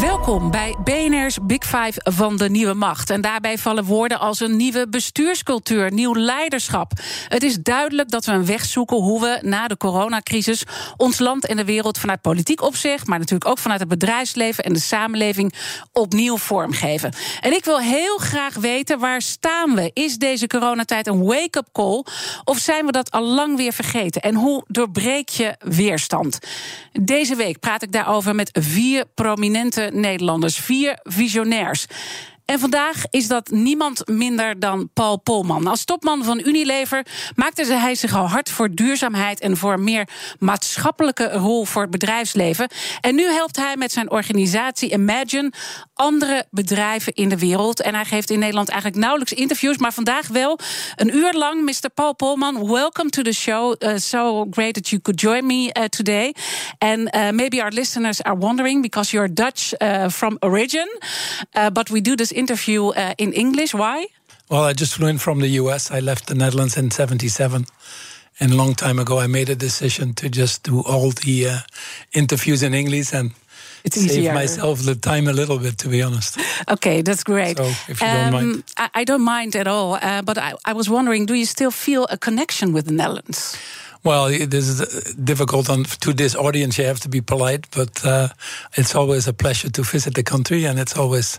Welkom bij BNR's Big Five van de nieuwe macht. En daarbij vallen woorden als een nieuwe bestuurscultuur, nieuw leiderschap. Het is duidelijk dat we een weg zoeken hoe we na de coronacrisis ons land en de wereld vanuit politiek opzicht, maar natuurlijk ook vanuit het bedrijfsleven en de samenleving opnieuw vormgeven. En ik wil heel graag weten waar staan we? Is deze coronatijd een wake-up call of zijn we dat al lang weer vergeten? En hoe doorbreek je weerstand? Deze week praat ik daarover met vier prominente Nederlanders, vier visionairs. En vandaag is dat niemand minder dan Paul Polman. Als topman van Unilever maakte hij zich al hard voor duurzaamheid en voor een meer maatschappelijke rol voor het bedrijfsleven. En nu helpt hij met zijn organisatie Imagine andere bedrijven in de wereld. En hij geeft in Nederland eigenlijk nauwelijks interviews, maar vandaag wel een uur lang. Mr. Paul Polman, welcome to the show. Uh, so great that you could join me uh, today. And uh, maybe our listeners are wondering because you're Dutch from origin, but we do this interview in English. Why? Well, I just flew in from the US. I left the Netherlands in 77. And a long time ago, I made a decision to just do all the interviews in English and it's save easier. myself the time a little bit, to be honest. Okay, that's great. So, if you don't mind. I, I don't mind at all. Uh, but I, I was wondering, do you still feel a connection with the Netherlands? Well, it is difficult on, to this audience. You have to be polite, but uh, it's always a pleasure to visit the country, and it's always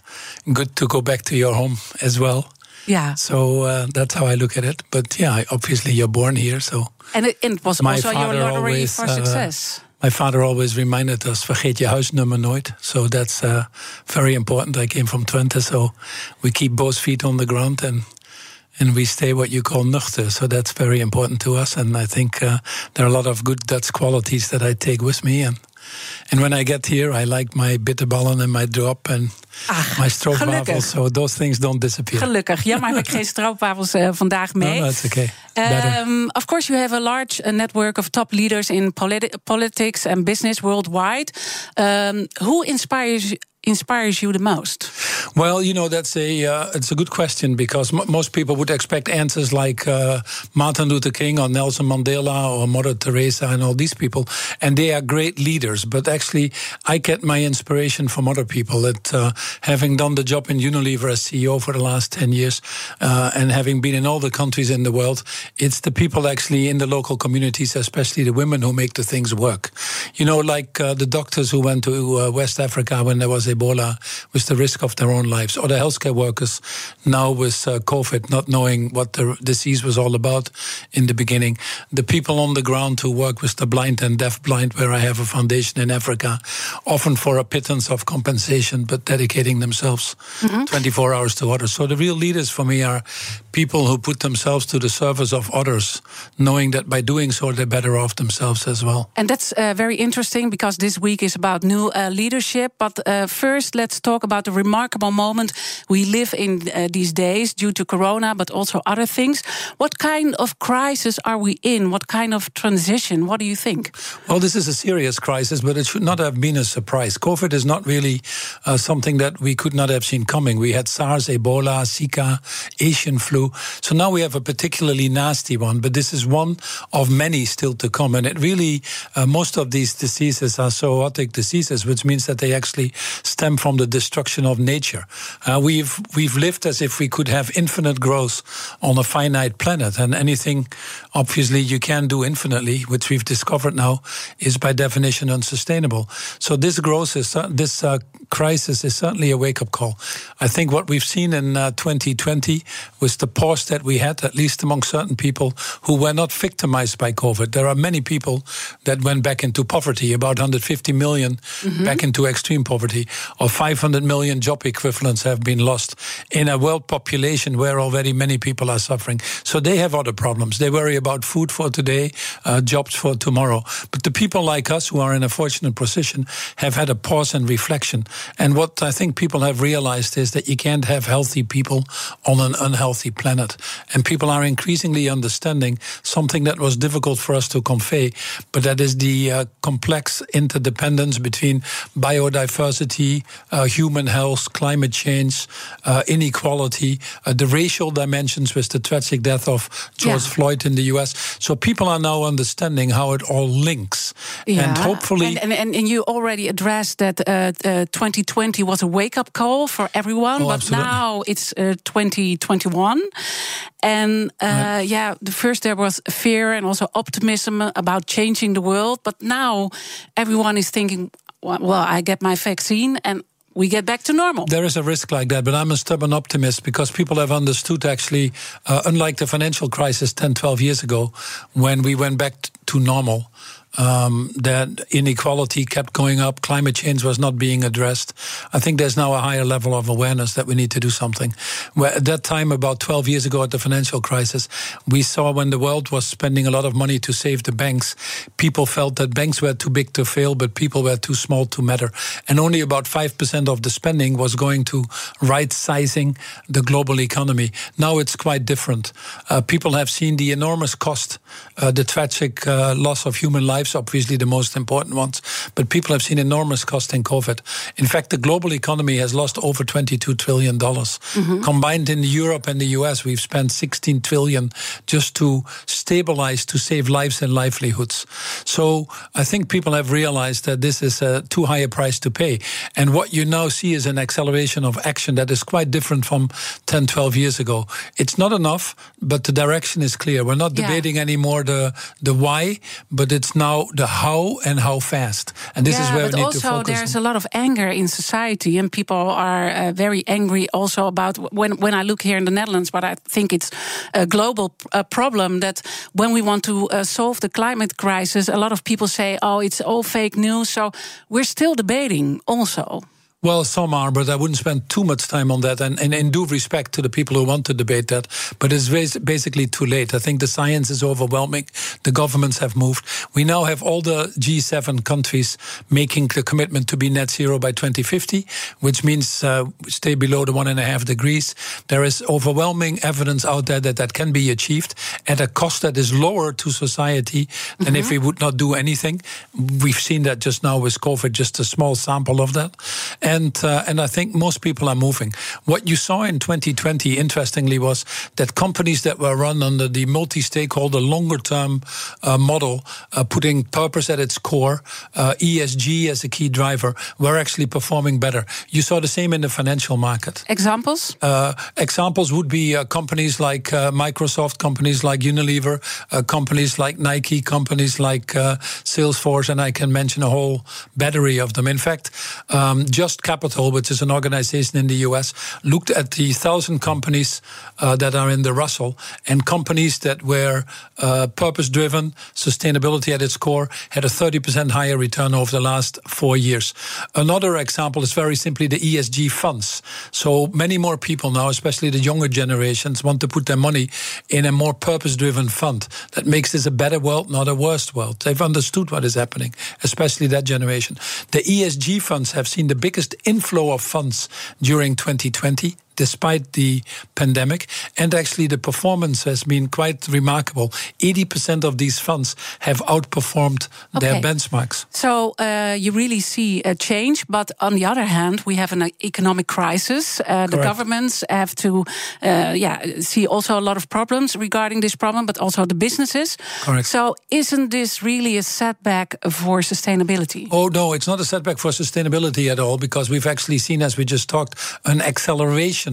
good to go back to your home as well. Yeah. So uh, that's how I look at it. But yeah, obviously you're born here, so. And it, and it was My also your lottery always, for uh, success. My father always reminded us, vergeet je huisnummer nooit. So that's uh, very important. I came from Twente, so we keep both feet on the ground and and we stay what you call nuchter. So that's very important to us. And I think uh, there are a lot of good Dutch qualities that I take with me. And and when I get here, I like my bitterballen and my drop and Ach, my stroopwafels. So those things don't disappear. Gelukkig. Jammer heb ik geen stroopwafels eh, vandaag mee. No, okay. Um, of course, you have a large uh, network of top leaders in politi- politics and business worldwide. Um, who inspires inspires you the most? Well, you know that's a uh, it's a good question because m- most people would expect answers like uh, Martin Luther King or Nelson Mandela or Mother Teresa and all these people, and they are great leaders. But actually, I get my inspiration from other people. That uh, having done the job in Unilever as CEO for the last ten years, uh, and having been in all the countries in the world, it's the people actually in the local communities, especially the women, who make the things work. You know, like uh, the doctors who went to uh, West Africa when there was Ebola with the risk of their own lives, or the healthcare workers now with uh, COVID, not knowing what the disease was all about in the beginning. The people on the ground who work with the blind and deaf blind, where I have a foundation in Africa, often for a pittance of compensation, but dedicating themselves 24 hours to others. So the real leaders for me are people who put themselves to the service of others, knowing that by doing so, they're better off themselves as well. And that's uh, very interesting because this week is about new uh, leadership. But uh, first, let's talk about the remarkable moment we live in uh, these days due to Corona, but also other things. What kind of crisis are we in? What kind of transition? What do you think? Well, this is a serious crisis, but it should not have been a surprise. COVID is not really uh, something that we could not have seen coming. We had SARS, Ebola, Zika, Asian flu. So now we have a particularly nasty one, but this is one of many still to come. And it really, uh, most of these diseases are zootic diseases, which means that they actually stem from the destruction of nature. Uh, we've we've lived as if we could have infinite growth on a finite planet, and anything, obviously, you can do infinitely, which we've discovered now, is by definition unsustainable. So this growth is this uh, crisis is certainly a wake up call. I think what we've seen in uh, 2020 was the pause that we had, at least among certain people who were not victimized by COVID. There are many people that went back into poverty, about 150 million back into extreme poverty, or 500 million job equivalents have been lost in a world population where already many people are suffering. So they have other problems. They worry about food for today, uh, jobs for tomorrow. But the people like us who are in a fortunate position have had a pause and reflection. And what I think people have realized is that you can't have healthy people on an unhealthy planet. And people are increasingly understanding something that was difficult for us to convey, but that is the uh, complex interdependence between biodiversity, uh, human health, climate change, uh, inequality, uh, the racial dimensions with the tragic death of George yeah. Floyd in the US. So people are now understanding how it all links. Yeah. And hopefully. And, and, and, you already addressed that 2020 uh, was a wake up call for everyone, oh, but absolutely. now it's 2021. And uh, right. yeah, the first there was fear and also optimism about changing the world. But now everyone is thinking, well, I get my vaccine and we get back to normal. There is a risk like that, but I'm a stubborn optimist because people have understood actually, uh, unlike the financial crisis 10, 12 years ago, when we went back to normal, um, that inequality kept going up, climate change was not being addressed. I think there's now a higher level of awareness that we need to do something. Where at that time, about 12 years ago at the financial crisis, we saw when the world was spending a lot of money to save the banks, people felt that banks were too big to fail, but people were too small to matter. And only about 5% of the spending was going to right sizing the global economy. Now it's quite different. Uh, people have seen the enormous cost, uh, the tragic uh, loss of human life obviously the most important ones. But people have seen enormous cost in COVID. In fact, the global economy has lost over $22 trillion. Mm-hmm. Combined in Europe and the US, we've spent 16 trillion just to stabilize, to save lives and livelihoods. So I think people have realized that this is a too high a price to pay. And what you now see is an acceleration of action that is quite different from 10, 12 years ago. It's not enough, but the direction is clear. We're not yeah. debating anymore the, the why, but it's now now the how and how fast. And this yeah, is where we need also to focus. There's on. a lot of anger in society, and people are uh, very angry also about when when I look here in the Netherlands. But I think it's a global uh, problem that when we want to uh, solve the climate crisis, a lot of people say, "Oh, it's all fake news." So we're still debating also. Well, some are, but I wouldn't spend too much time on that. And, and in due respect to the people who want to debate that, but it's basically too late. I think the science is overwhelming. The governments have moved. We now have all the G7 countries making the commitment to be net zero by 2050, which means uh, stay below the one and a half degrees. There is overwhelming evidence out there that that can be achieved at a cost that is lower to society than mm-hmm. if we would not do anything. We've seen that just now with COVID, just a small sample of that. And and uh, and I think most people are moving. What you saw in 2020, interestingly, was that companies that were run under the multi-stakeholder, longer-term uh, model, uh, putting purpose at its core, uh, ESG as a key driver, were actually performing better. You saw the same in the financial market. Examples? Uh, examples would be uh, companies like Microsoft, companies like Unilever, companies like Nike, companies like Salesforce, and I can mention a whole battery of them. In fact, um, just Capital, which is an organization in the US, looked at the thousand companies uh, that are in the Russell and companies that were uh, purpose driven, sustainability at its core, had a 30% higher return over the last four years. Another example is very simply the ESG funds. So many more people now, especially the younger generations, want to put their money in a more purpose driven fund that makes this a better world, not a worse world. They've understood what is happening, especially that generation. The ESG funds have seen the biggest inflow of funds during 2020 despite the pandemic. And actually, the performance has been quite remarkable. 80% of these funds have outperformed okay. their benchmarks. So uh, you really see a change. But on the other hand, we have an economic crisis. Uh, the governments have to uh, yeah, see also a lot of problems regarding this problem, but also the businesses. Correct. So isn't this really a setback for sustainability? Oh, no, it's not a setback for sustainability at all, because we've actually seen, as we just talked, an acceleration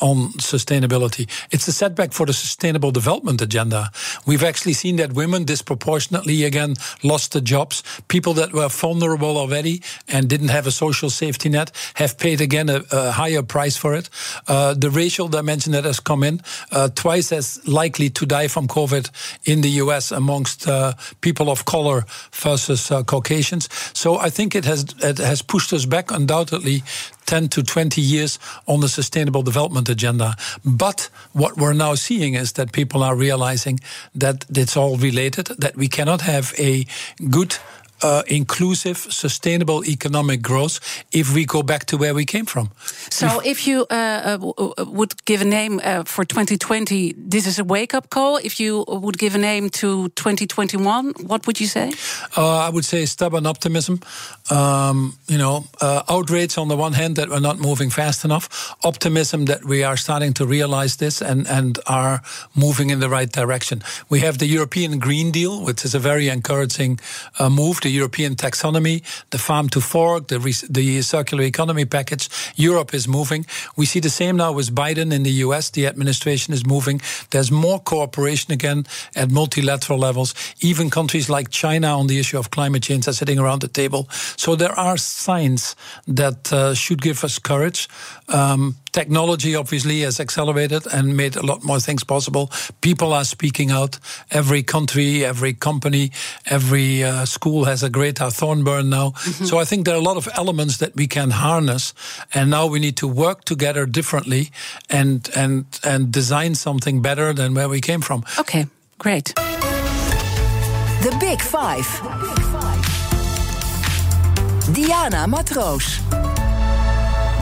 on sustainability. It's a setback for the sustainable development agenda. We've actually seen that women disproportionately again lost the jobs. People that were vulnerable already and didn't have a social safety net have paid again a, a higher price for it. Uh, the racial dimension that has come in, uh, twice as likely to die from COVID in the US amongst uh, people of color versus uh, Caucasians. So I think it has it has pushed us back undoubtedly 10 to 20 years on the sustainable development agenda. But what we're now seeing is that people are realizing that it's all related, that we cannot have a good uh, inclusive, sustainable economic growth if we go back to where we came from. So, if you uh, uh, would give a name uh, for 2020, this is a wake up call. If you would give a name to 2021, what would you say? Uh, I would say stubborn optimism. Um, you know, uh, outrage on the one hand that we're not moving fast enough, optimism that we are starting to realize this and, and are moving in the right direction. We have the European Green Deal, which is a very encouraging move. The European taxonomy, the farm to fork, the, the circular economy package. Europe is moving. We see the same now with Biden in the US. The administration is moving. There's more cooperation again at multilateral levels. Even countries like China on the issue of climate change are sitting around the table. So there are signs that uh, should give us courage. Um, technology obviously has accelerated and made a lot more things possible. People are speaking out. Every country, every company, every uh, school has a Greta Thunberg now. Mm-hmm. So I think there are a lot of elements that we can harness, and now we need to work together differently and and and design something better than where we came from. Okay, great. The Big Five. Diana Matroos.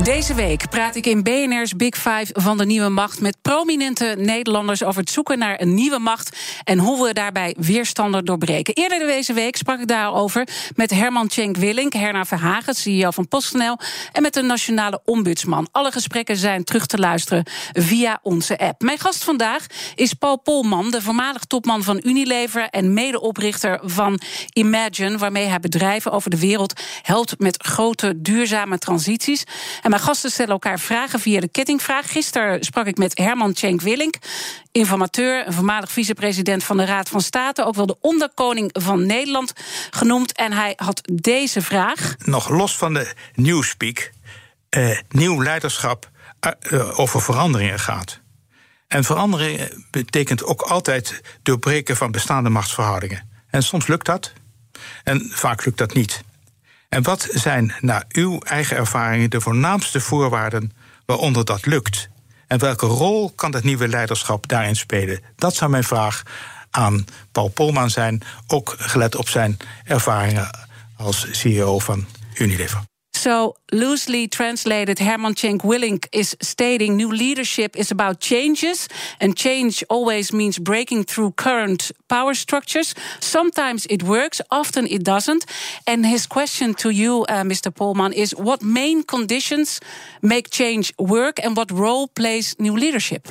Deze week praat ik in BNR's Big Five van de nieuwe macht met prominente Nederlanders over het zoeken naar een nieuwe macht en hoe we daarbij weerstanden doorbreken. Eerder deze week sprak ik daarover met Herman Tjenk Willink, Herna Verhagen, CEO van PostNL, en met de nationale ombudsman. Alle gesprekken zijn terug te luisteren via onze app. Mijn gast vandaag is Paul Polman, de voormalig topman van Unilever en medeoprichter van Imagine, waarmee hij bedrijven over de wereld helpt met grote duurzame transities. Mijn gasten stellen elkaar vragen via de kettingvraag. Gisteren sprak ik met Herman Tjenk Willink, informateur, een voormalig vicepresident van de Raad van State, ook wel de onderkoning van Nederland genoemd. En hij had deze vraag. Nog los van de nieuwspeak, uh, nieuw leiderschap uh, over veranderingen gaat. En verandering betekent ook altijd doorbreken van bestaande machtsverhoudingen. En soms lukt dat, en vaak lukt dat niet. En wat zijn naar uw eigen ervaringen de voornaamste voorwaarden waaronder dat lukt? En welke rol kan dat nieuwe leiderschap daarin spelen? Dat zou mijn vraag aan Paul Polman zijn, ook gelet op zijn ervaringen als CEO van Unilever. So, loosely translated, Herman Tjeenk Willink is stating new leadership is about changes, and change always means breaking through current power structures. Sometimes it works, often it doesn't. And his question to you, uh, Mr. Polman, is what main conditions make change work, and what role plays new leadership?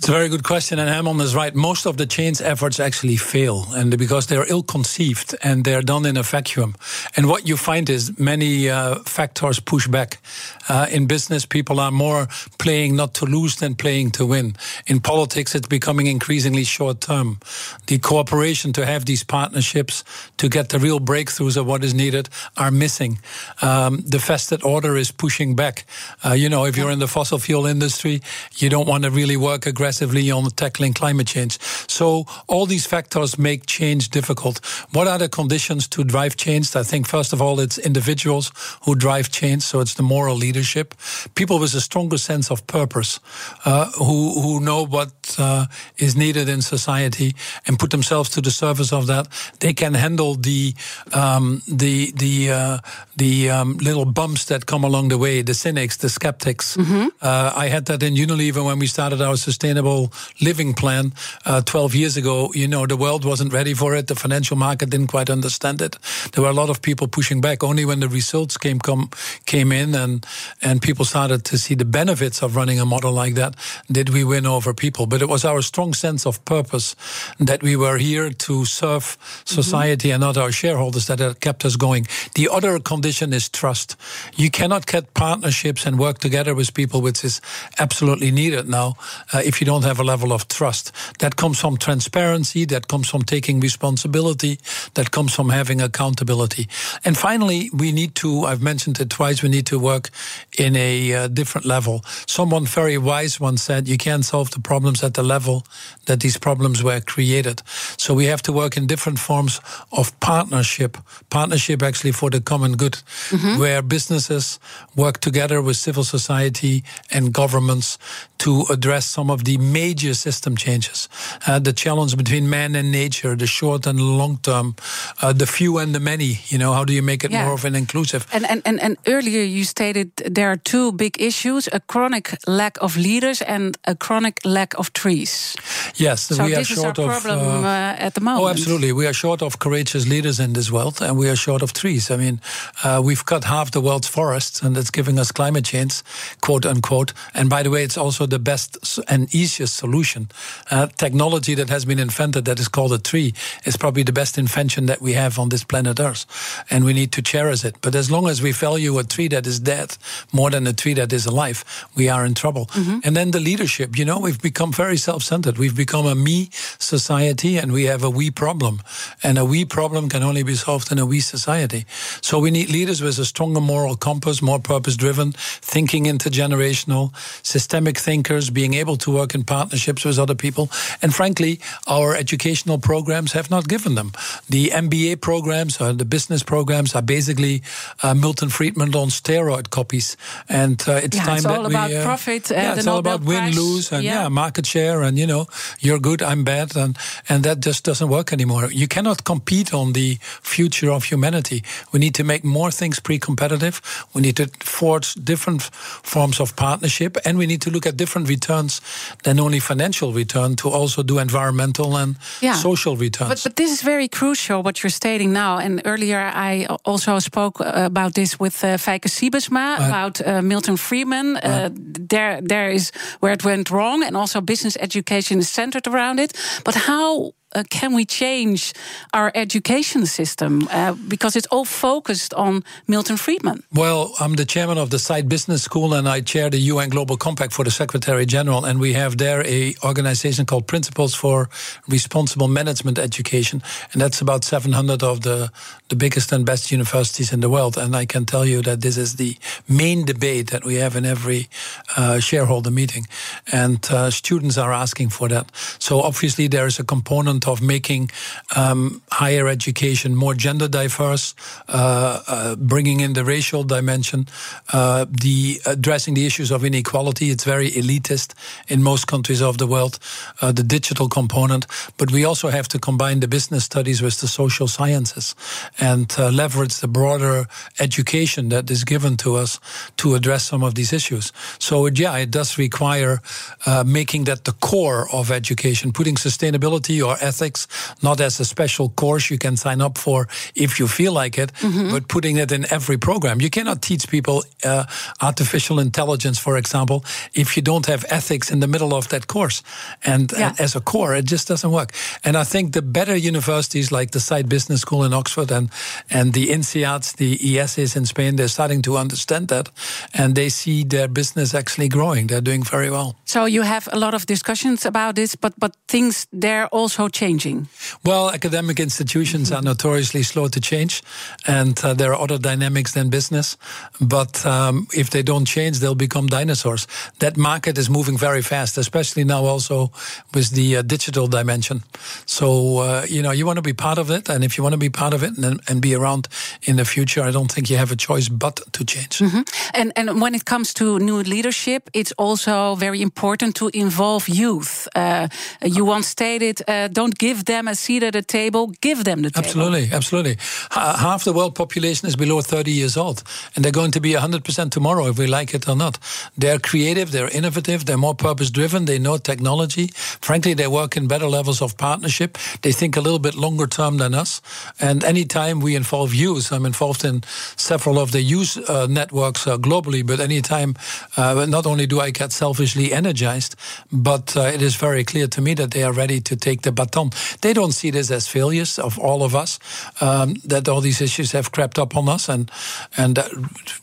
It's a very good question, and Herman is right. Most of the change efforts actually fail, and because they're ill-conceived and they're done in a vacuum. And what you find is many uh, factors push back. Uh, in business, people are more playing not to lose than playing to win. In politics, it's becoming increasingly short-term. The cooperation to have these partnerships to get the real breakthroughs of what is needed are missing. Um, the vested order is pushing back. Uh, you know, if you're in the fossil fuel industry, you don't want to really work aggressively aggressively on tackling climate change. So all these factors make change difficult. What are the conditions to drive change? I think first of all, it's individuals who drive change. So it's the moral leadership, people with a stronger sense of purpose, uh, who who know what uh, is needed in society and put themselves to the service of that. They can handle the um, the the uh, the um, little bumps that come along the way, the cynics, the skeptics. Mm-hmm. Uh, I had that in Unilever when we started our sustainable sustainable living plan uh, 12 years ago, you know, the world wasn't ready for it. The financial market didn't quite understand it. There were a lot of people pushing back. Only when the results came come, came in and and people started to see the benefits of running a model like that, did we win over people. But it was our strong sense of purpose that we were here to serve society mm-hmm. and not our shareholders that kept us going. The other condition is trust. You cannot get partnerships and work together with people, which is absolutely needed now, uh, if you don't have a level of trust. That comes from transparency, that comes from taking responsibility, that comes from having accountability. And finally, we need to, I've mentioned it twice, we need to work in a uh, different level. Someone very wise once said, you can't solve the problems at the level that these problems were created. So we have to work in different forms of partnership, partnership actually for the common good, mm-hmm. where businesses work together with civil society and governments to address some of the major system changes. Uh, the challenge between man and nature, the short and long term, uh, the few and the many. You know, how do you make it yeah. more of an inclusive? And, and, and, and earlier you stated there are two big issues a chronic lack of leaders and a chronic lack of trees. Yes, so we are short of. Problem, uh, uh, at the moment. Oh, absolutely. We are short of courageous leaders in this world, and we are short of trees. I mean, uh, we've cut half the world's forests, and it's giving us climate change, quote unquote. And by the way, it's also the best and easiest solution. Uh, technology that has been invented that is called a tree is probably the best invention that we have on this planet Earth. And we need to cherish it. But as long as we value a tree that is dead more than a tree that is alive, we are in trouble. Mm-hmm. And then the leadership, you know, we've become very self centered. We've become a me society and we have a we problem. And a we problem can only be solved in a we society. So we need leaders with a stronger moral compass, more purpose driven, thinking intergenerational, systemic thinkers, being able to work in partnerships with other people. And frankly, our educational programs have not given them. The MBA programs or the business programs are basically uh, Milton Friedman on steroid copies. And uh, it's yeah, time it's that It's all about uh, profit. yeah, it's all about win, lose, and yeah. yeah. market share, and you know, you're good, I'm bad, and and that just doesn't work anymore. You cannot compete on the future of humanity. We need to make more things pre-competitive. We need to forge different forms of partnership, and we need to look at different returns than only financial return to also do environmental and yeah. social returns. But, but this is very crucial what you're stating now. And earlier I also spoke uh, about this with uh, Feike Sijbesma uh, about uh, Milton Friedman. Uh, there, there is where it went wrong, and also business education is centered around it. But how uh, can we change our education system uh, because it's all focused on Milton Friedman? Well, I'm the chairman of the Saïd Business School and I chair the UN Global Compact for the Secretary General, and we have there a organization called Principles for Responsible Management Education, and that's about 700 of the the biggest and best universities in the world. And I can tell you that this is the main debate that we have in every uh, shareholder meeting, and uh, students are asking for that. So obviously there is a component of making um, higher education more gender diverse, uh, uh, bringing in the racial dimension, uh, the addressing the issues of inequality. It's very elitist in most countries of the world. Uh, the digital component, but we also have to combine the business studies with the social sciences and uh, leverage the broader education that is given to us to address some of these issues. So yeah, it does require uh, making that the core of education, putting sustainability or ethics, not as a special course you can sign up for if you feel like it, mm-hmm. but putting it in every program. You cannot teach people uh, artificial intelligence, for example, if you don't have ethics in the middle of that course. And, yeah. as a core, it just doesn't work. And I think the better universities like the Saïd Business School in Oxford and, and the INSEADs, the IESEs in Spain, they're starting to understand that. And they see their business actually growing. They're doing very well. So you have a lot of discussions about this, but, but things there also changing? Well, academic institutions are notoriously slow to change, and uh, there are other dynamics than business. But um, if they don't change, they'll become dinosaurs. That market is moving very fast, especially now also with the uh, digital dimension. So, uh, you know, you want to be part of it, and if you want to be part of it and, and be around in the future, I don't think you have a choice but to change. Mm-hmm. And, and when it comes to new leadership, it's also very important to involve youth. Uh, you once stated, uh, don't give them a seat at the table, give them the table. Absolutely, absolutely. Half the world population is below 30 years old, and they're going to be 100% tomorrow if we like it or not. They're creative, they're innovative, they're more purpose driven, they know technology. Frankly, they work in better levels of partnership. They think a little bit longer term than us. And anytime we involve youth, I'm involved in several of the youth uh, networks uh, globally, but anytime, uh, not only do I get selfishly energized, but uh, it is very clear to me that they are ready to take the baton. They don't see this as failures of all of us. Um, that all these issues have crept up on us, and and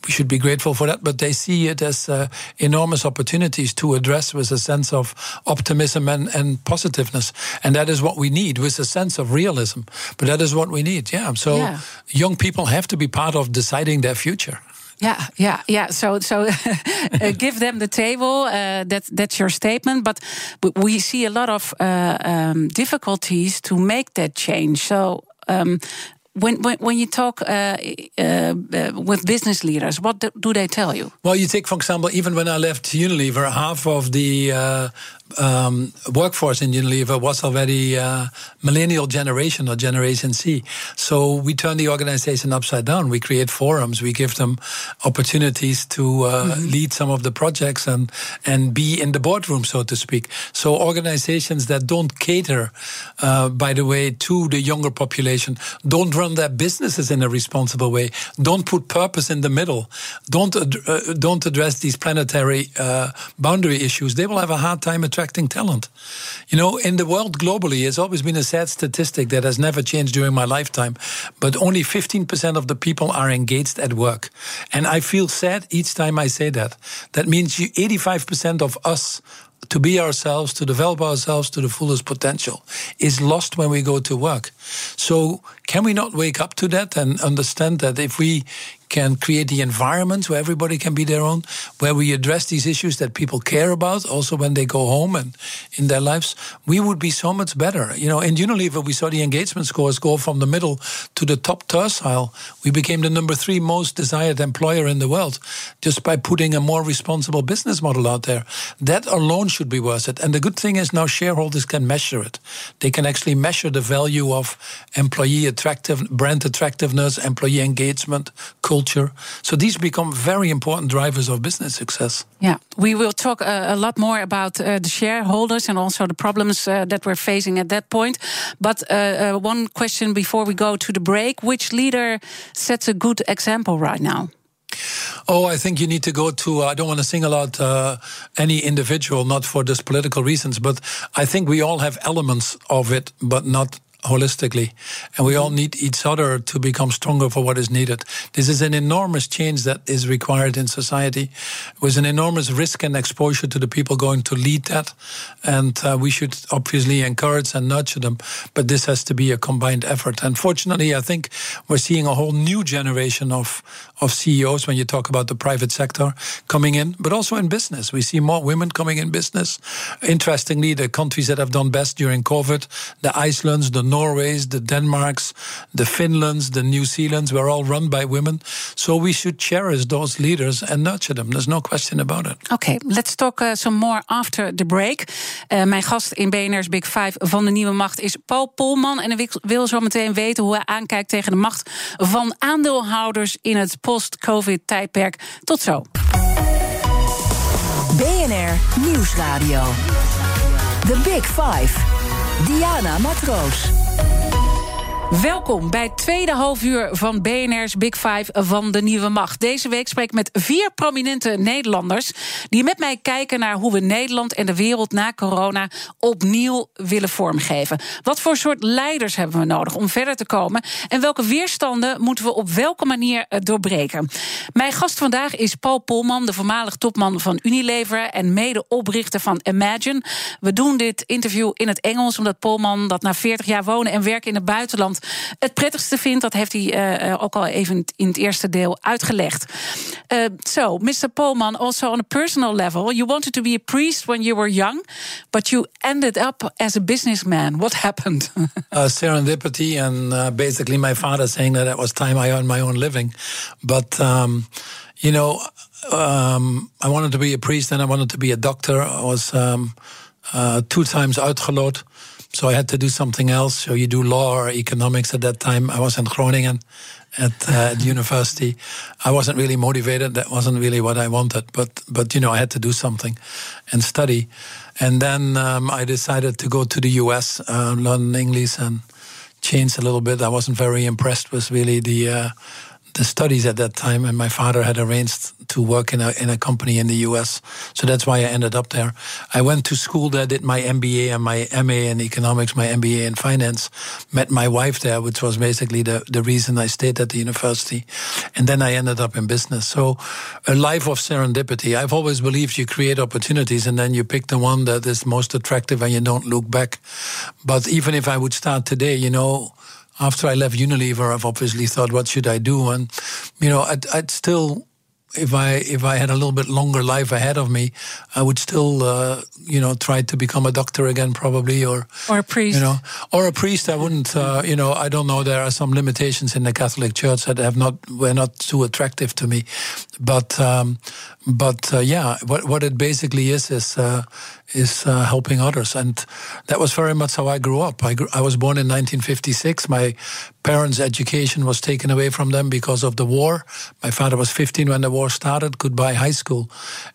we should be grateful for that. But they see it as uh, enormous opportunities to address with a sense of optimism and, and positiveness, and that is what we need with a sense of realism. But that is what we need. Yeah. So yeah. young people have to be part of deciding their future. Yeah, yeah, yeah. So, so uh, give them the table. Uh, that that's your statement. But we see a lot of uh, um, difficulties to make that change. So. Um, when, when, when you talk uh, uh, uh, with business leaders, what do, do, they tell you? Well, you take, for example, even when I left Unilever, half of the um, workforce in Unilever was already uh, millennial generation or Generation C. So we turn the organization upside down. We create forums. We give them opportunities to uh, mm-hmm. lead some of the projects and and be in the boardroom, so to speak. So organizations that don't cater, uh, by the way, to the younger population, don't run their businesses in a responsible way, don't put purpose in the middle, don't ad- uh, don't address these planetary uh, boundary issues. They will have a hard time attracting talent. You know, in the world globally, it's always been a sad statistic that has never changed during my lifetime, but only 15% of the people are engaged at work. And I feel sad each time I say that. That means 85% of us to be ourselves, to develop ourselves to the fullest potential, is lost when we go to work. So, can we not wake up to that and understand that if we can create the environments where everybody can be their own, where we address these issues that people care about, also when they go home and in their lives, we would be so much better. You know, in Unilever, we saw the engagement scores go from the middle to the top tercile. We became the number three most desired employer in the world just by putting a more responsible business model out there. That alone should be worth it. And the good thing is now shareholders can measure it. They can actually measure the value of employee attractive, brand attractiveness, employee engagement, culture culture. So these become very important drivers of business success. Yeah, we will talk uh, a lot more about uh, the shareholders and also the problems uh, that we're facing at that point. But uh, uh, one question before we go to the break: Which leader sets a good example right now? Oh, I think you need to go to. I don't want to single out uh, any individual, not for just political reasons, but I think we all have elements of it, but not holistically. And we all need each other to become stronger for what is needed. This is an enormous change that is required in society, with an enormous risk and exposure to the people going to lead that. And uh, we should obviously encourage and nurture them. But this has to be a combined effort. And fortunately, I think we're seeing a whole new generation of, of CEOs when you talk about the private sector coming in, but also in business. We see more women coming in business. Interestingly, the countries that have done best during COVID, the Icelands, the Norways, the Denmarks, the Finlands, the New Zealands were all run by women. So we should cherish those leaders and nurture them. There's no question about it. Okay, let's talk uh, some more after the break. Uh, mijn gast in BNR's Big Five van de Nieuwe Macht is Paul Polman. En ik wil zo meteen weten hoe hij aankijkt tegen de macht van aandeelhouders in het post-COVID-tijdperk. Tot zo. BNR Nieuwsradio. The Big Five. Diana Matroos. Welkom bij het tweede halfuur van BNR's Big Five van de Nieuwe Macht. Deze week spreek ik met vier prominente Nederlanders... die met mij kijken naar hoe we Nederland en de wereld na corona... opnieuw willen vormgeven. Wat voor soort leiders hebben we nodig om verder te komen... en welke weerstanden moeten we op welke manier eh, doorbreken? Mijn gast vandaag is Paul Polman, de voormalig topman van Unilever... en medeoprichter van Imagine. We doen dit interview in het Engels... omdat Polman dat na 40 jaar wonen en werken in het buitenland het prettigste vindt. Dat heeft hij uh, ook al even in het eerste deel uitgelegd. Uh, so, Mr. Polman, also on a personal level, you wanted to be a priest when you were young, but you ended up as a businessman. What happened? uh, serendipity, and uh, basically my father saying that it was time I earned my own living. But, um, you know, um, I wanted to be a priest and I wanted to be a doctor. I was um, uh, two times uitgeloot. So I had to do something else. So you do law or economics at that time. I was in Groningen at, uh, at university. I wasn't really motivated. That wasn't really what I wanted. But but you know, I had to do something and study. And then um, I decided to go to the U.S., uh, learn English, and change a little bit. I wasn't very impressed with really the uh, the studies at that time, and my father had arranged to work in a in a company in the U.S. So that's why I ended up there. I went to school there, did my MBA and my MA in economics, my MBA in finance. Met my wife there, which was basically the the reason I stayed at the university, and then I ended up in business. So a life of serendipity. I've always believed you create opportunities and then you pick the one that is most attractive and you don't look back. But even if I would start today, you know after I left Unilever, I've obviously thought, what should I do? And you know, I'd, I'd still if I if I had a little bit longer life ahead of me, I would still uh, you know try to become a doctor again probably or or a priest you know or a priest. I wouldn't uh, you know I don't know. There are some limitations in the Catholic Church that have not were not too attractive to me, but um, but uh, yeah, what what it basically is is uh, is uh, helping others, and that was very much how I grew up. I grew, I was born in 1956. My parents' education was taken away from them because of the war. My father was 15 when the war started. Goodbye high school,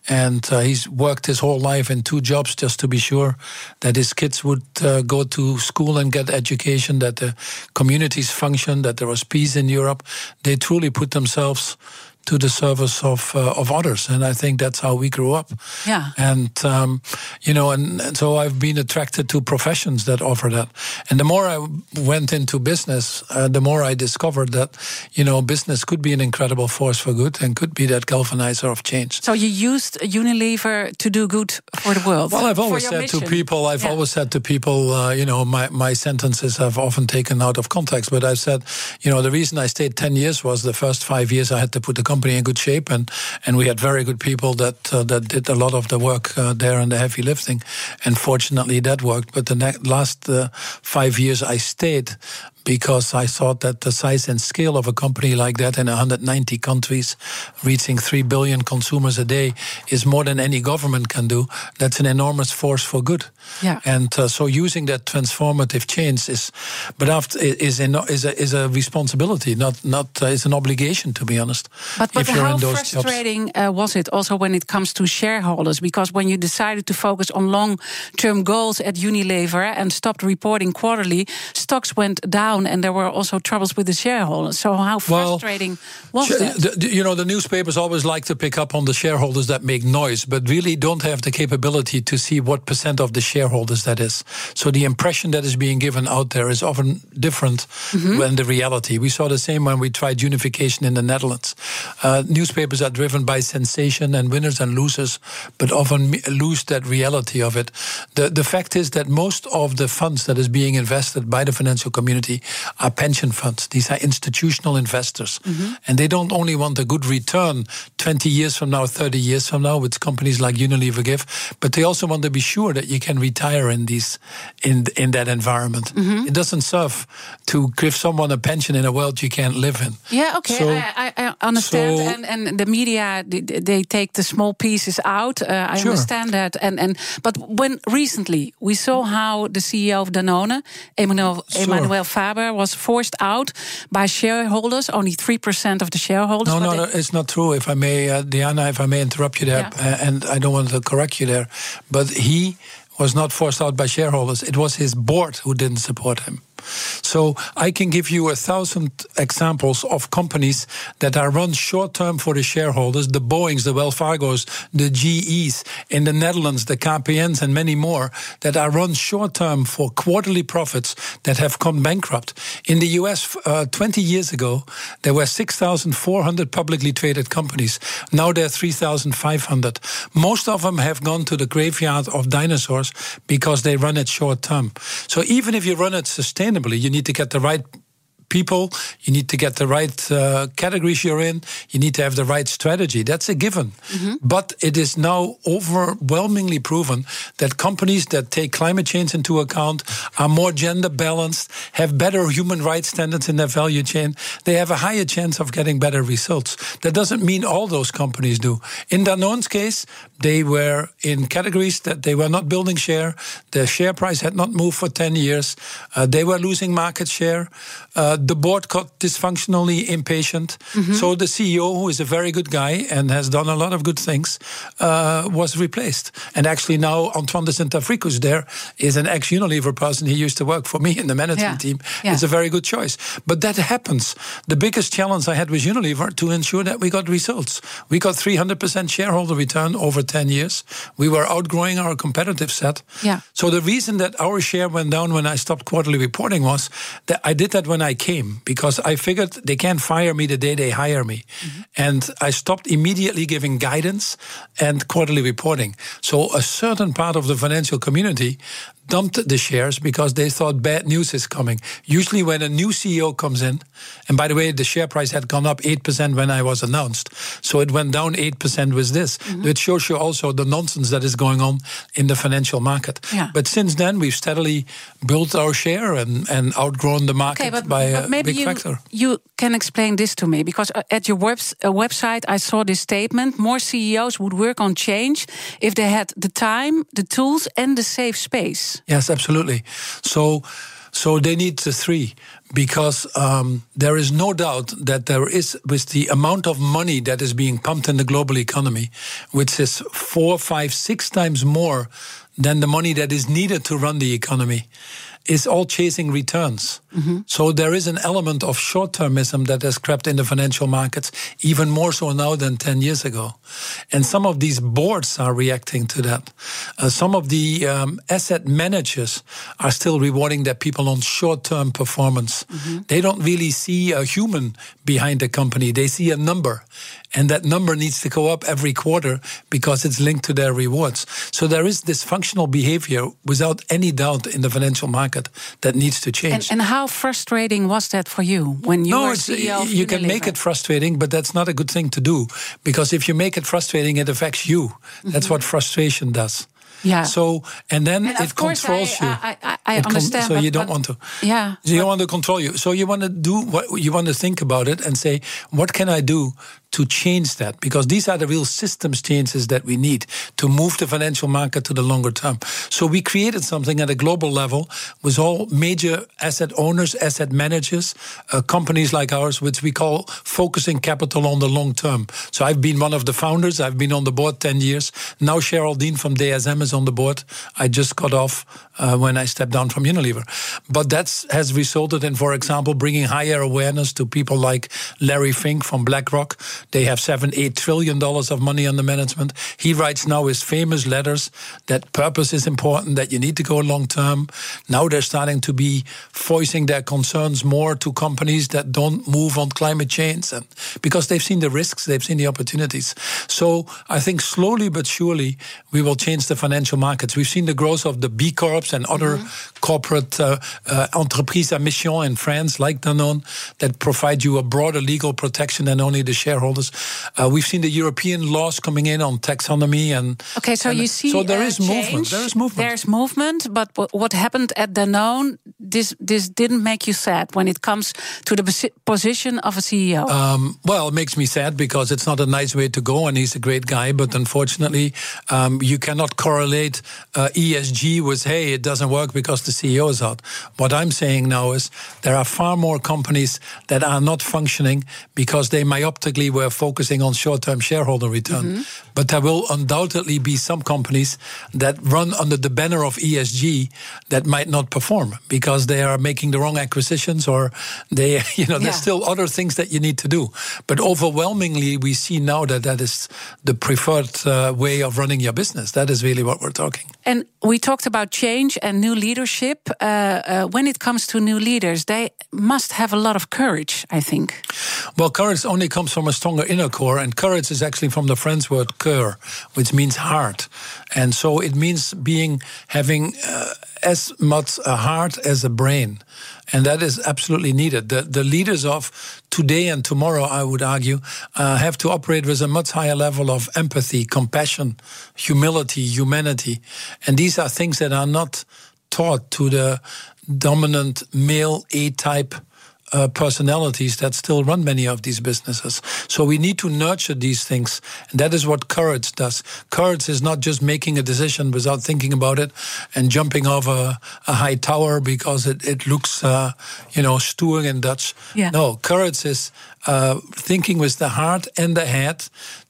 and uh, he's worked his whole life in two jobs just to be sure that his kids would uh, go to school and get education, that the communities function, that there was peace in Europe. They truly put themselves to the service of uh, of others, and I think that's how we grew up. Yeah, and um, you know, and, and, so I've been attracted to professions that offer that. And the more I went into business, uh, the more I discovered that you know business could be an incredible force for good and could be that galvanizer of change. So you used Unilever to do good for the world. Well, I've always said mission. to people, I've yeah. always said to people, uh, you know, my my sentences have often taken out of context, but I've said, you know, the reason I stayed ten years was the first five years I had to put the company in good shape, and and we had very good people that uh, that did a lot of the work uh, there and the heavy lifting, and fortunately that worked. But the last uh, five years I stayed because I thought that the size and scale of a company like that in 190 countries, reaching 3 billion consumers a day, is more than any government can do. That's an enormous force for good. Yeah. And uh, so using that transformative change is, but after, is, in, is, a, is a responsibility, not, not uh, is an obligation, to be honest. But, but how frustrating uh, was it also when it comes to shareholders? Because when you decided to focus on long term goals at Unilever and stopped reporting quarterly, stocks went down down, and there were also troubles with the shareholders. So how frustrating well, was that? The, you know, the newspapers always like to pick up on the shareholders that make noise, but really don't have the capability to see what percent of the shareholders that is. So the impression that is being given out there is often different mm-hmm. than the reality. We saw the same when we tried unification in the Netherlands. Uh, newspapers are driven by sensation and winners and losers, but often lose that reality of it. The the fact is that most of the funds that is being invested by the financial community are pension funds. These are institutional investors. Mm-hmm. And they don't only want a good return 20 years from now, 30 years from now, which companies like Unilever give, but they also want to be sure that you can retire in these in in that environment. Mm-hmm. It doesn't serve to give someone a pension in a world you can't live in. Yeah, okay, so, I, I, understand. So, and, and the media they take the small pieces out. Uh, I sure. understand that. And and but when recently we saw how the CEO of Danone, Emmanuel sure. Emmanuel Faber Faber was forced out by shareholders, only 3% of the shareholders. No, no, no, it's not true. If I may, uh, Diana, if I may interrupt you there, yeah. uh, and I don't want to correct you there, but he was not forced out by shareholders. It was his board who didn't support him. So I can give you a thousand examples of companies that are run short term for the shareholders, the Boeings, the Wells Fargos, the GEs in the Netherlands, the KPNs, and many more that are run short term for quarterly profits that have gone bankrupt. In the US, uh, 20 years ago, there were 6,400 publicly traded companies. Now there are 3,500. Most of them have gone to the graveyard of dinosaurs because they run it short term. So even if you run it sustainably, You need to get the right people. You need to get the right uh, categories you're in. You need to have the right strategy. That's a given. Mm-hmm. But it is now overwhelmingly proven that companies that take climate change into account are more gender balanced, have better human rights standards in their value chain. They have a higher chance of getting better results. That doesn't mean all those companies do. In Danone's case, they were in categories that they were not building share. Their share price had not moved for 10 years. Uh, they were losing market share. Uh, Uh, the board got dysfunctionally impatient. Mm-hmm. So the CEO, who is a very good guy and has done a lot of good things, uh, was replaced. And actually now Antoine de Saint-Affrique, there, is an ex-Unilever person. He used to work for me in the management Yeah. team. Yeah. It's a very good choice. But that happens. The biggest challenge I had with Unilever to ensure that we got results. We got 300% shareholder return over 10 years. We were outgrowing our competitive set. Yeah. So the reason that our share went down when I stopped quarterly reporting was that I did that when I came because I figured they can't fire me the day they hire me. And I stopped immediately giving guidance and quarterly reporting. So a certain part of the financial community dumped the shares because they thought bad news is coming. Usually, when a new CEO comes in, and by the way, the share price had gone up 8% when I was announced. So it went down 8% with this. It shows you also the nonsense that is going on in the financial market. Yeah. But since then, we've steadily built our share and, and outgrown the market Okay, by but maybe big you, factor. you can explain this to me because uh, at your webs, uh, website I saw this statement: more CEOs would work on change if they had the time, the tools, and the safe space. Yes, absolutely. So, so they need the three because um, there is no doubt that there is, with the amount of money that is being pumped in the global economy, which is four, five, six times more than the money that is needed to run the economy, is all chasing returns. So there is an element of short termism that has crept in the financial markets, even more so now than 10 years ago. And some of these boards are reacting to that. Uh, some of the um, asset managers are still rewarding their people on short term performance. They don't really see a human behind the company, they see a number. And that number needs to go up every quarter because it's linked to their rewards. So there is dysfunctional behavior without any doubt in the financial market that needs to change. And, and how frustrating was that for you when you no, were it's, CEO? you can make it frustrating, but that's not a good thing to do because if you make it frustrating, it affects you. That's what frustration does. Mm-hmm. Yeah. So and then And it controls I- you. I- I- I understand, so you don't want to. Yeah, You don't want to control you. So you want to do what you want to think about it and say, what can I do to change that? Because these are the real systems changes that we need to move the financial market to the longer term. So we created something at a global level with all major asset owners, asset managers, uh, companies like ours, which we call focusing capital on the long term. So I've been one of the founders. I've been on the board 10 years. Now Cheryl Dean from DSM is on the board. I just got off uh, when I stepped down from Unilever. But that has resulted in, for example, bringing higher awareness to people like Larry Fink from BlackRock. They have seven, eight trillion dollars of money under management. He writes now his famous letters that purpose is important, that you need to go long term. Now they're starting to be voicing their concerns more to companies that don't move on climate change, and because they've seen the risks, they've seen the opportunities. So I think slowly but surely we will change the financial markets. We've seen the growth of the B Corps and other corporate uh, uh, entreprises à mission in France, like Danone, that provide you a broader legal protection than only the shareholders. Uh, we've seen the European laws coming in on taxonomy and Okay, so and you see, so there uh, is movement. There is movement. There's movement, but what happened at Danone, this this didn't make you sad when it comes to the position of a CEO. Um, well, it makes me sad because it's not a nice way to go, and he's a great guy. But unfortunately, um, you cannot correlate uh, ESG with hey, it doesn't work because the CEO is out. What I'm saying now is there are far more companies that are not functioning because they myopically were focusing on short-term shareholder return. But there will undoubtedly be some companies that run under the banner of ESG that might not perform because they are making the wrong acquisitions or they, you know, there's still other things that you need to do. But overwhelmingly, we see now that that is the preferred uh, way of running your business. That is really what we're talking. and we talked about change and new leadership. Uh, uh, when it comes to new leaders, they must have a lot of courage, I think. Well, courage only comes from a stronger inner core, and courage is actually from the French word cœur, which means heart. And so it means being having uh, as much a heart as a brain. And that is absolutely needed. The, the leaders of today and tomorrow, I would argue, uh, have to operate with a much higher level of empathy, compassion, humility, humanity. And these are things that are not taught to the dominant male A type uh, personalities that still run many of these businesses. So we need to nurture these things. And that is what courage does. Courage is not just making a decision without thinking about it and jumping off a, a high tower because it, it looks, uh, you know, stoer in Dutch. Yeah. No, courage is uh, thinking with the heart and the head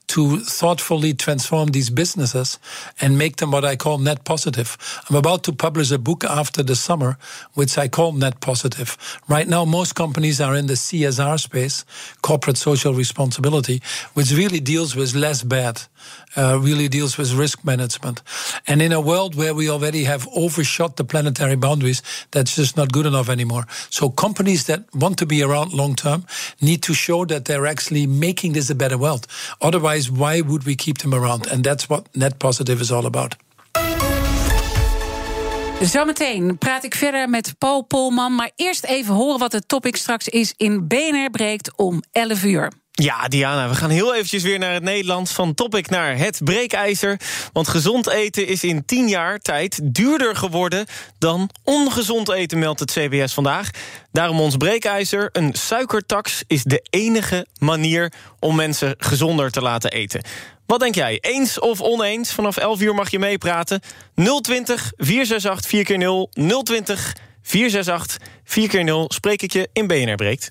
to thoughtfully transform these businesses and make them what I call net positive. I'm about to publish a book after the summer, which I call net positive. Right now, most companies are in the CSR space, corporate social responsibility, which really deals with less bad, uh, really deals with risk management. And in a world where we already have overshot the planetary boundaries, that's just not good enough anymore. So companies that want to be around long term need to show that they're actually making this a better world. Otherwise, why would we keep them around? And that's what net positive is all about. Zometeen praat ik verder met Paul Polman. Maar eerst even horen wat het topic straks is in BNR Breekt om 11 uur. Ja, Diana, we gaan heel eventjes weer naar het Nederlands. Van topic naar het breekijzer. Want gezond eten is in 10 jaar tijd duurder geworden dan ongezond eten, meldt het CBS vandaag. Daarom ons breekijzer. Een suikertax is de enige manier om mensen gezonder te laten eten. Wat denk jij? Eens of oneens? Vanaf 11 uur mag je meepraten. 020 468 4 0 020 468 4 0 spreek ik je in BNR Breekt.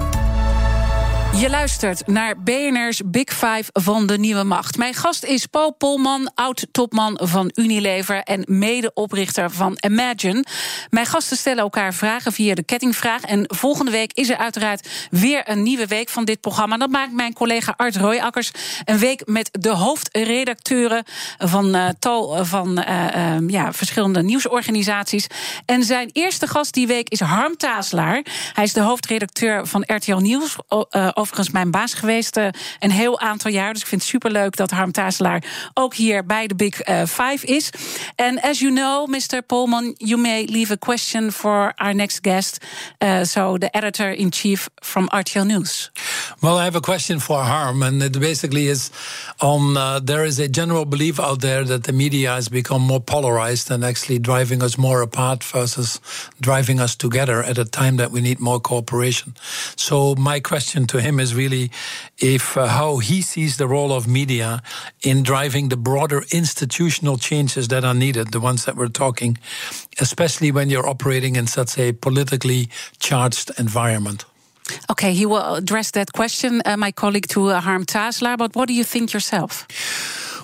Je luistert naar BNR's Big Five van de Nieuwe Macht. Mijn gast is Paul Polman, oud-topman van Unilever... en medeoprichter van Imagine. Mijn gasten stellen elkaar vragen via de kettingvraag. En volgende week is er uiteraard weer een nieuwe week van dit programma. Dat maakt mijn collega Art Royakkers een week met de hoofdredacteuren... van uh, tal van uh, uh, ja, verschillende nieuwsorganisaties. En zijn eerste gast die week is Harm Taaslaar. Hij is de hoofdredacteur van RTL Nieuws overigens mijn baas geweest uh, een heel aantal jaar. Dus ik vind het superleuk dat Harm Tazelaar ook hier bij de Big uh, Five is. And as you know, Mr. Polman, you may leave a question for our next guest. Uh, so the editor-in-chief from RTL News. Well, I have a question for Harm, and it basically is on uh, there is a general belief out there that the media has become more polarized and actually driving us more apart versus driving us together at a time that we need more cooperation. So my question to him is really if uh, how he sees the role of media in driving the broader institutional changes that are needed, the ones that we're talking, especially when you're operating in such a politically charged environment. Okay, he will address that question, uh, my colleague to uh, Harm Taselaar. But what do you think yourself?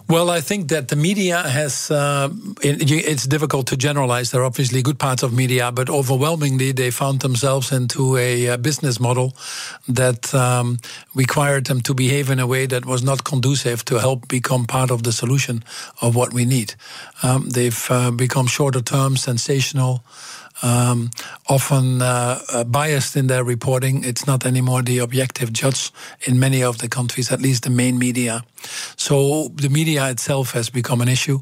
Well, I think that the media has, uh, it, it's difficult to generalize. There are obviously good parts of media, but overwhelmingly they found themselves into a, a business model that um, required them to behave in a way that was not conducive to help become part of the solution of what we need. Um, they've uh, become shorter term, sensational um, often uh, uh, biased in their reporting. It's not anymore the objective judge in many of the countries, at least the main media. So the media itself has become an issue.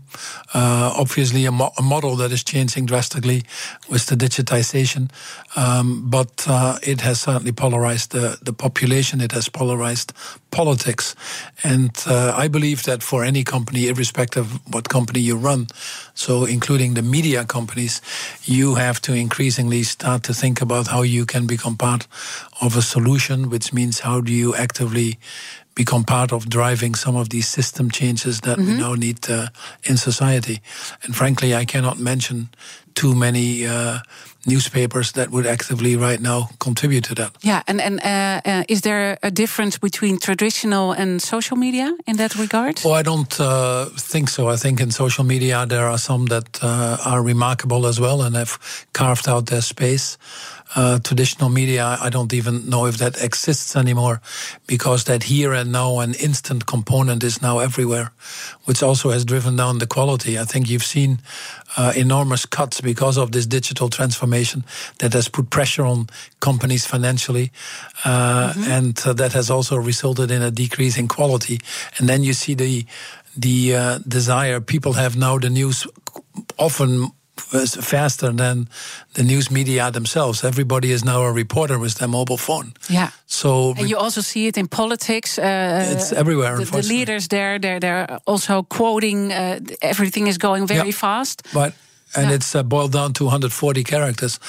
Uh, obviously, a, mo a, model that is changing drastically with the digitization, um, but uh, it has certainly polarized the, the population. It has polarized politics, and uh, I believe that for any company, irrespective of what company you run, so including the media companies, you have to increasingly start to think about how you can become part of a solution, which means how do you actively become part of driving some of these system changes that mm-hmm. we now need uh, in society. And frankly, I cannot mention too many uh, newspapers that would actively right now contribute to that. Yeah, and and uh, uh, is there a difference between traditional and social media in that regard? Well, I don't uh, think so. I think in social media there are some that uh, are remarkable as well and have carved out their space. Uh, traditional media, I don't even know if that exists anymore because that here and now and instant component is now everywhere, which also has driven down the quality. I think you've seen uh, enormous cuts because of this digital transformation that has put pressure on companies financially, uh, mm-hmm. and uh, that has also resulted in a decrease in quality. And then you see the the uh, desire people have now the news often faster than the news media themselves. Everybody is now a reporter with their mobile phone. Yeah. So and you also see it in politics. Uh, it's everywhere. The, the, leaders there, they're they're also quoting. Uh, everything is going very fast. But and yeah. it's uh, boiled down to 140 characters,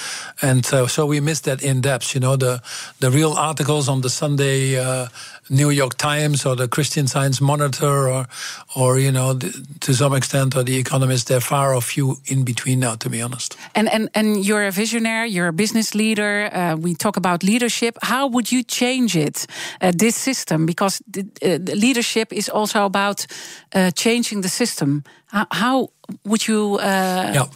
and uh, so we missed that in depth. You know, the the real articles on the Sunday uh, New York Times or the Christian Science Monitor or, or you know, the, to some extent, or the Economist. They're far or few in between now, to be honest. And and and you're a visionary. You're a business leader. Uh, we talk about leadership. How would you change it? Uh, this system, because the, uh, the leadership is also about uh, changing the system. How, how would you? Uh, yeah,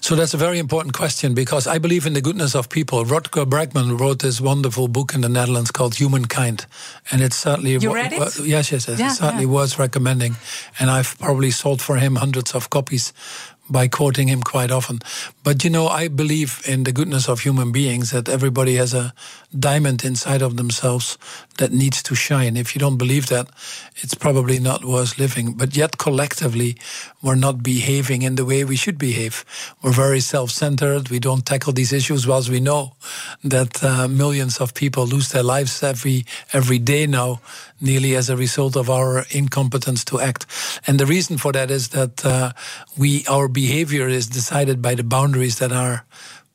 so that's a very important question because I believe in the goodness of people. Rutger Bregman wrote this wonderful book in the Netherlands called Humankind, and it certainly you read it? yes, yes, yes. Yeah, it certainly yeah. was recommending, and I've probably sold for him hundreds of copies by quoting him quite often. But you know, I believe in the goodness of human beings that everybody has a diamond inside of themselves that needs to shine. If you don't believe that, it's probably not worth living. But yet, collectively, we're not behaving in the way we should behave. We're very self centered. We don't tackle these issues, whilst we know that uh, millions of people lose their lives every, every day now nearly as a result of our incompetence to act. And the reason for that is that uh, we our behavior is decided by the boundaries that are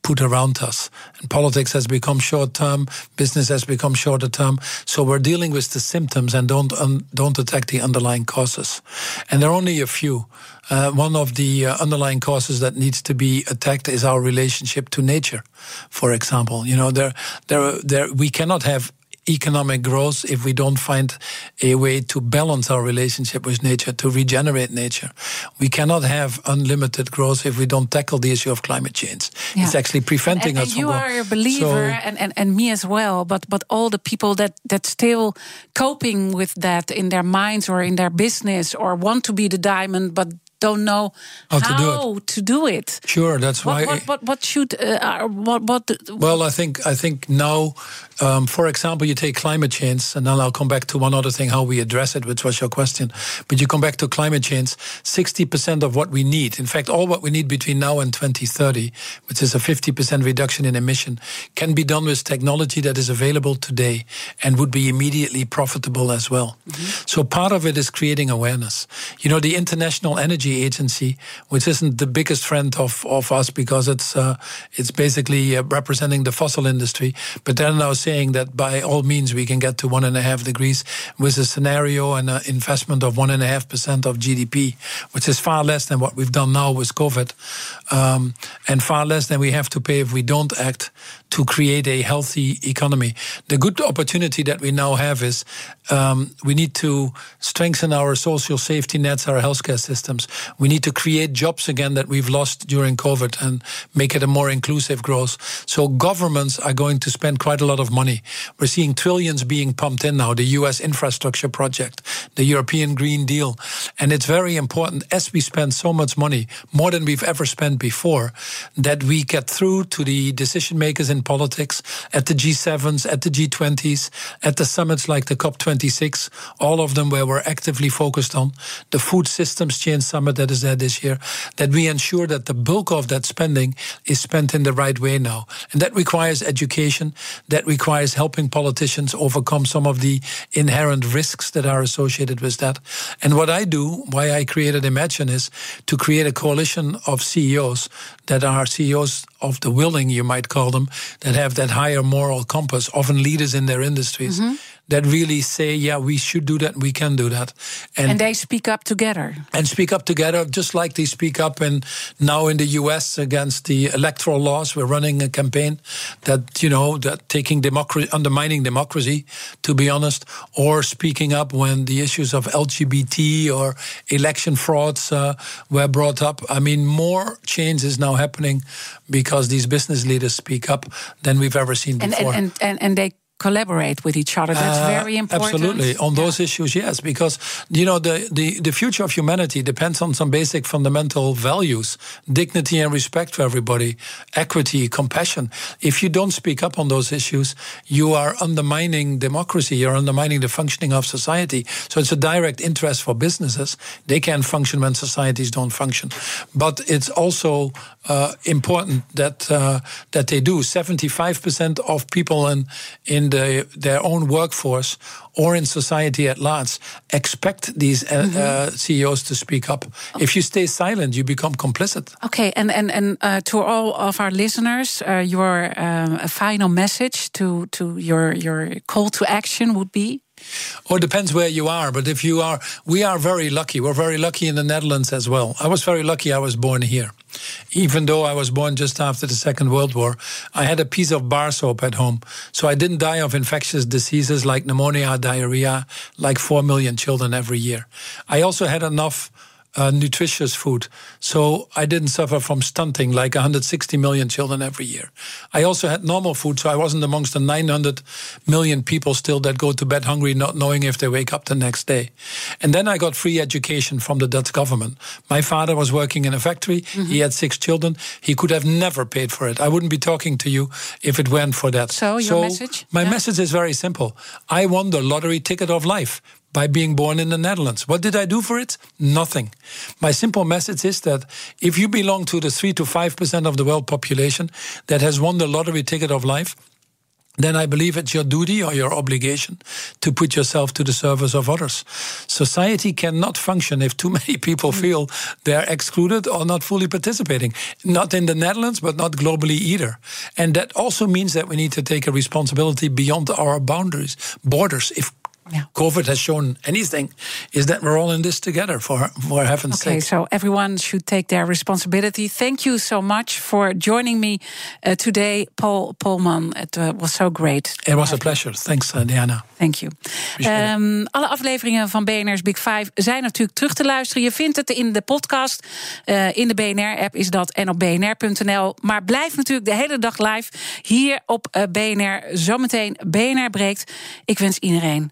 put around us. And politics has become short term, business has become shorter term. So we're dealing with the symptoms and don't un, don't attack the underlying causes. And there are only a few. Uh, one of the uh, underlying causes that needs to be attacked is our relationship to nature. For example, you know, there, there, there, we cannot have economic growth if we don't find a way to balance our relationship with nature, to regenerate nature. We cannot have unlimited growth if we don't tackle the issue of climate change. Yeah. It's actually preventing and, us and you are a believer, so, and, and, and me as well, but, but all the people that, that still coping with that in their minds or in their business or want to be the diamond, but don't know how, how to, do to, do it. Sure, that's what, why. What, what, what should uh, what what? Well, I think I think now, um, for example, you take climate change, and then I'll come back to one other thing how we address it, which was your question. But you come back to climate change. Sixty percent of what we need, in fact, all what we need between now and 2030, which is a 50 percent reduction in emission, can be done with technology that is available today and would be immediately profitable as well. Mm-hmm. So part of it is creating awareness. You know, the International Energy Energy Agency, which isn't the biggest friend of, of us because it's uh, it's basically uh, representing the fossil industry. But they're now saying that by all means we can get to one and a half degrees with a scenario and an investment of one and a half percent of GDP, which is far less than what we've done now with COVID, um, and far less than we have to pay if we don't act to create a healthy economy. The good opportunity that we now have is um, we need to strengthen our social safety nets, our healthcare systems. We need to create jobs again that we've lost during COVID and make it a more inclusive growth. So governments are going to spend quite a lot of money. We're seeing trillions being pumped in now, the US infrastructure project, the European Green Deal. And it's very important as we spend so much money, more than we've ever spent before, that we get through to the decision makers in politics, at the G7s, at the G20s, at the summits like the COP26, all of them where we're actively focused on, the Food Systems Change Summit that is there this year, that we ensure that the bulk of that spending is spent in the right way now. And that requires education, that requires helping politicians overcome some of the inherent risks that are associated with that. And what I do, why I created Imagine, is to create a coalition of CEOs that are CEOs of the willing, you might call them, that have that higher moral compass, often leaders in their industries. Mm-hmm that really say, yeah, we should do that, we can do that. And, and, they speak up together. And speak up together, just like they speak up in now in the US against the electoral laws. We're running a campaign that, you know, that taking democracy, undermining democracy, to be honest, or speaking up when the issues of LGBT or election frauds uh, were brought up. I mean, more change is now happening because these business leaders speak up than we've ever seen before. And, and, and, and they collaborate with each other. That's Uh, very important. Absolutely. On those issues, yes, because you know the, the, the future of humanity depends on some basic fundamental values: dignity and respect for everybody, equity, compassion. If you don't speak up on those issues, you are undermining democracy. You're undermining the functioning of society. So it's a direct interest for businesses. They can function when societies don't function. But it's also uh, important that uh, that they do. Seventy-five percent of people in in the, their own workforce or in society at large expect these uh, uh, CEOs to speak up. If you stay silent, you become complicit. Okay, and and and uh, to all of our listeners, uh, your um, a final message to to your your call to action would be. Or it depends where you are. But if you are, we are very lucky. We're very lucky in the Netherlands as well. I was very lucky I was born here. Even though I was born just after the Second World War, I had a piece of bar soap at home. So I didn't die of infectious diseases like pneumonia, diarrhea, like 4 million children every year. I also had enough uh, nutritious food. So I didn't suffer from stunting like 160 million children every year. I also had normal food, so I wasn't amongst the 900 million people still that go to bed hungry, not knowing if they wake up the next day. And then I got free education from the Dutch government. My father was working in a factory, he had six children. He could have never paid for it. I wouldn't be talking to you if it weren't for that. So, your message? My Yeah. message is very simple. I won the lottery ticket of life by being born in the Netherlands. What did I do for it? Nothing. My simple message is that if you belong to the 3 to 5% of the world population that has won the lottery ticket of life, then I believe it's your duty or your obligation to put yourself to the service of others. Society cannot function if too many people hmm. feel they're excluded or not fully participating. Not in the Netherlands, but not globally either. And that also means that we need to take a responsibility beyond our boundaries, borders. If Yeah. COVID has shown anything, is that we're all in this together for, for heaven's Okay, sake. so everyone should take their responsibility. Thank you so much for joining me uh, today, Paul Polman. It uh, was so great. It was a pleasure. Thanks, uh, Diana. Thank you. Ehm, alle afleveringen van BNR's Big Five zijn natuurlijk terug te luisteren. Je vindt het in de podcast. In de BNR-app is dat en op bnr.nl. Maar blijf natuurlijk de hele dag live hier op BNR. Zometeen BNR breekt. Ik wens iedereen